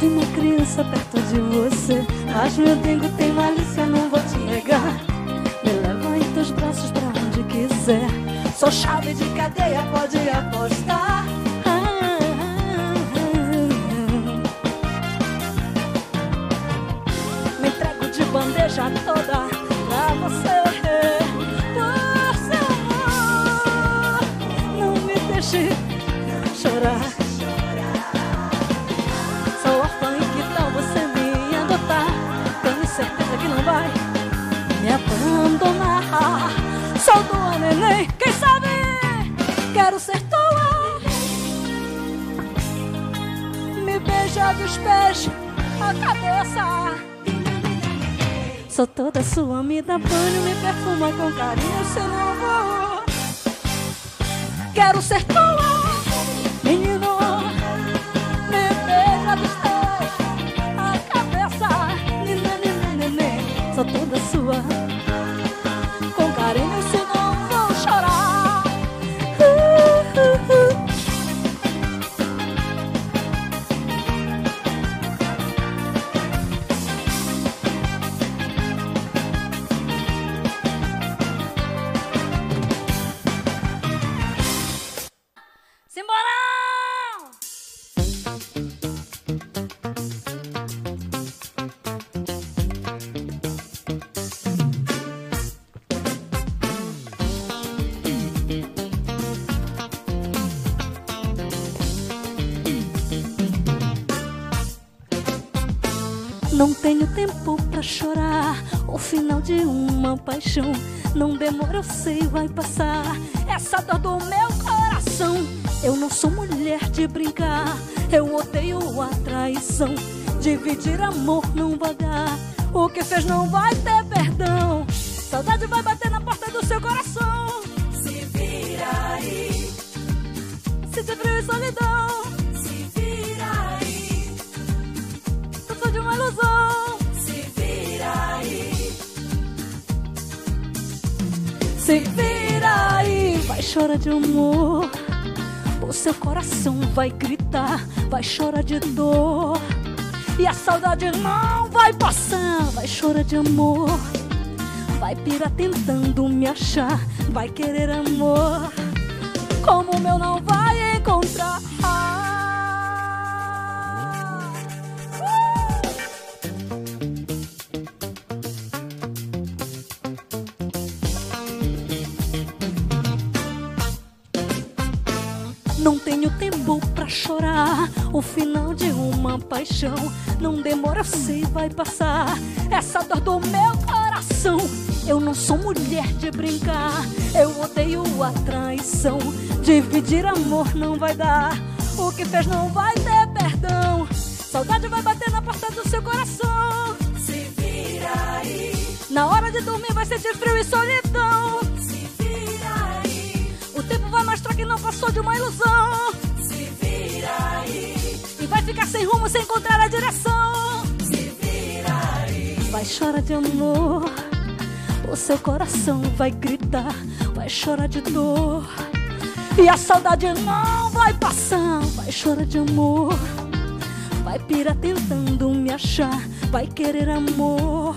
sinto uma criança perto de você. Mas meu dengo tem malícia, não vou te negar. Me leva em teus braços pra onde quiser. Sou chave de cadeia, pode apostar. Tua. Me beija dos pés à cabeça. Sou toda sua, me dá banho, me perfuma com carinho, se não vou. Quero ser tua, menino. Me beija dos pés à cabeça. Nenê, nenê, nenê. Sou toda tempo pra chorar. O final de uma paixão. Não demora, eu sei, vai passar. Essa dor do meu coração. Eu não sou mulher de brincar. Eu odeio a traição. Dividir amor não vai dar. O que fez não vai ter perdão. Saudade vai bater na porta do seu coração. Se vira aí, Sente frio e solidão. Se vira aí, vai chorar de amor. O seu coração vai gritar, vai chorar de dor. E a saudade não vai passar, vai chorar de amor. Vai pirar tentando me achar, vai querer amor. Como o meu não vai encontrar. Não tenho tempo pra chorar. O final de uma paixão não demora, sei, vai passar. Essa dor do meu coração. Eu não sou mulher de brincar. Eu odeio a traição. Dividir amor não vai dar. O que fez não vai ter perdão. Saudade vai bater na porta do seu coração. se vira aí, Na hora de dormir vai sentir frio e solidão. Mostrar que não passou de uma ilusão. se vira aí, E vai ficar sem rumo, sem encontrar a direção. se vira aí, Vai chorar de amor. O seu coração vai gritar, vai chorar de dor. E a saudade não vai passar, vai chorar de amor. Vai pirar tentando me achar, vai querer amor.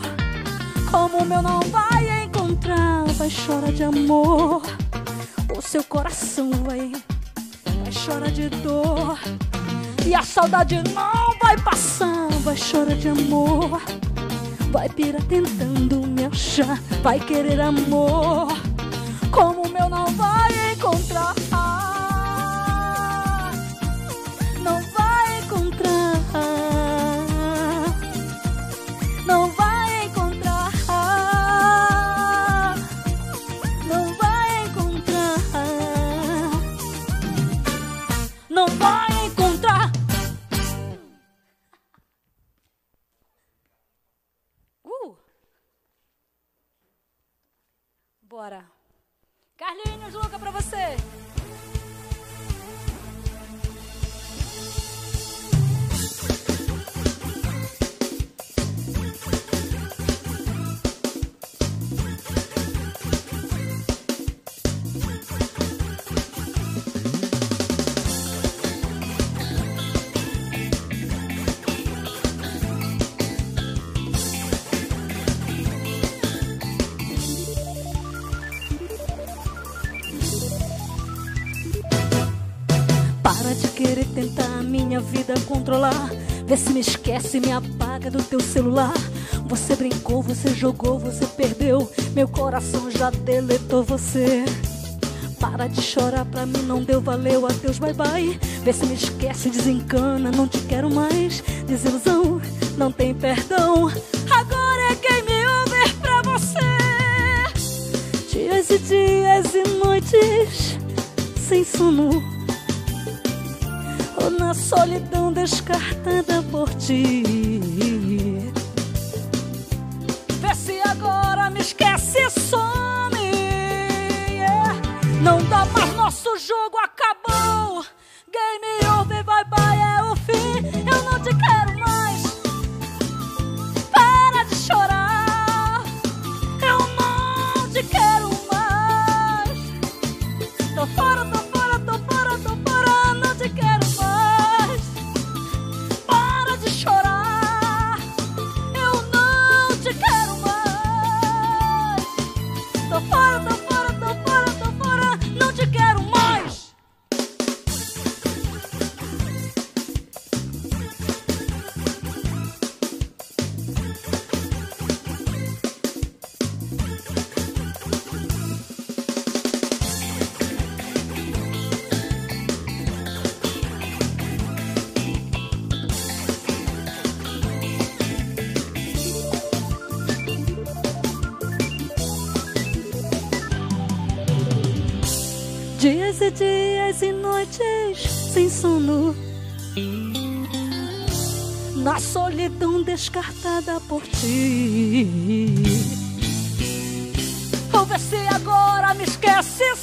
Como o meu não vai encontrar, vai chorar de amor. Seu coração vai, vai chorar de dor. E a saudade não vai passar, vai chorar de amor. Vai pirar tentando me achar, vai querer amor. Como Bora. Carlinhos, Luca, pra você. Tenta a minha vida controlar. Vê se me esquece, me apaga do teu celular. Você brincou, você jogou, você perdeu. Meu coração já deletou você. Para de chorar, pra mim não deu, valeu, adeus, bye bye. Vê se me esquece, desencana, não te quero mais. Desilusão, não tem perdão. Agora é game over pra você. Dias e dias e noites sem sono. Solidão descartada por ti. Vê se agora me esquece e some. Yeah. Não dá mais, nosso jogo acabou. Dias e dias e noites sem sono. Na solidão descartada por ti. Ou vê se agora me esquece e